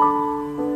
Música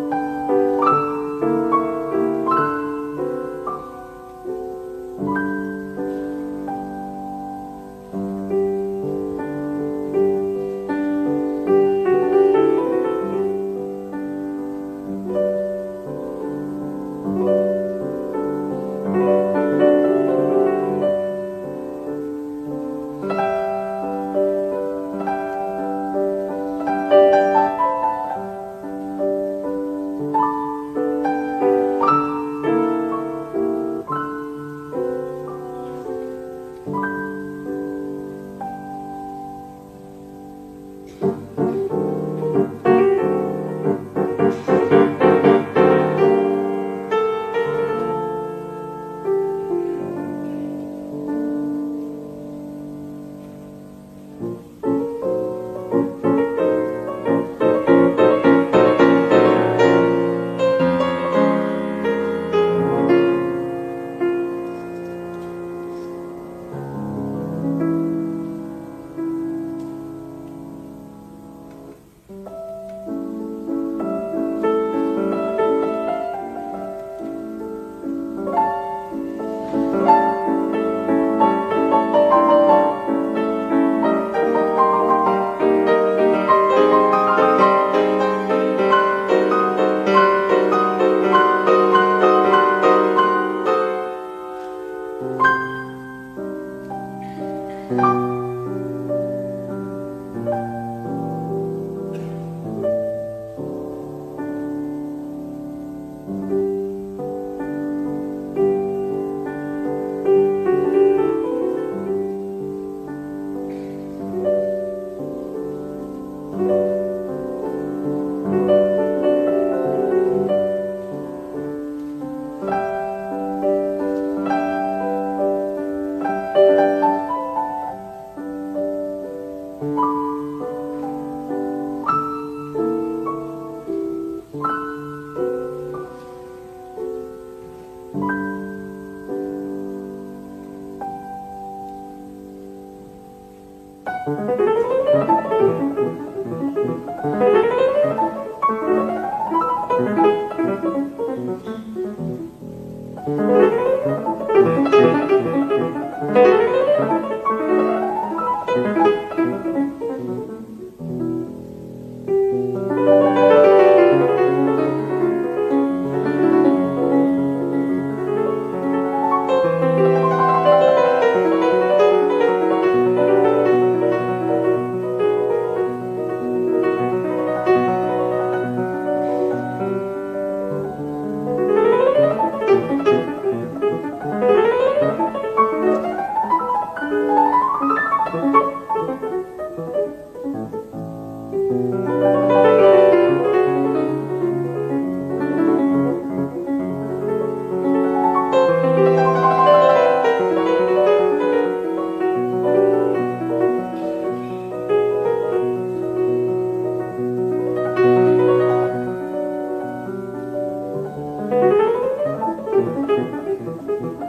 Thank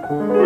mm -hmm. you.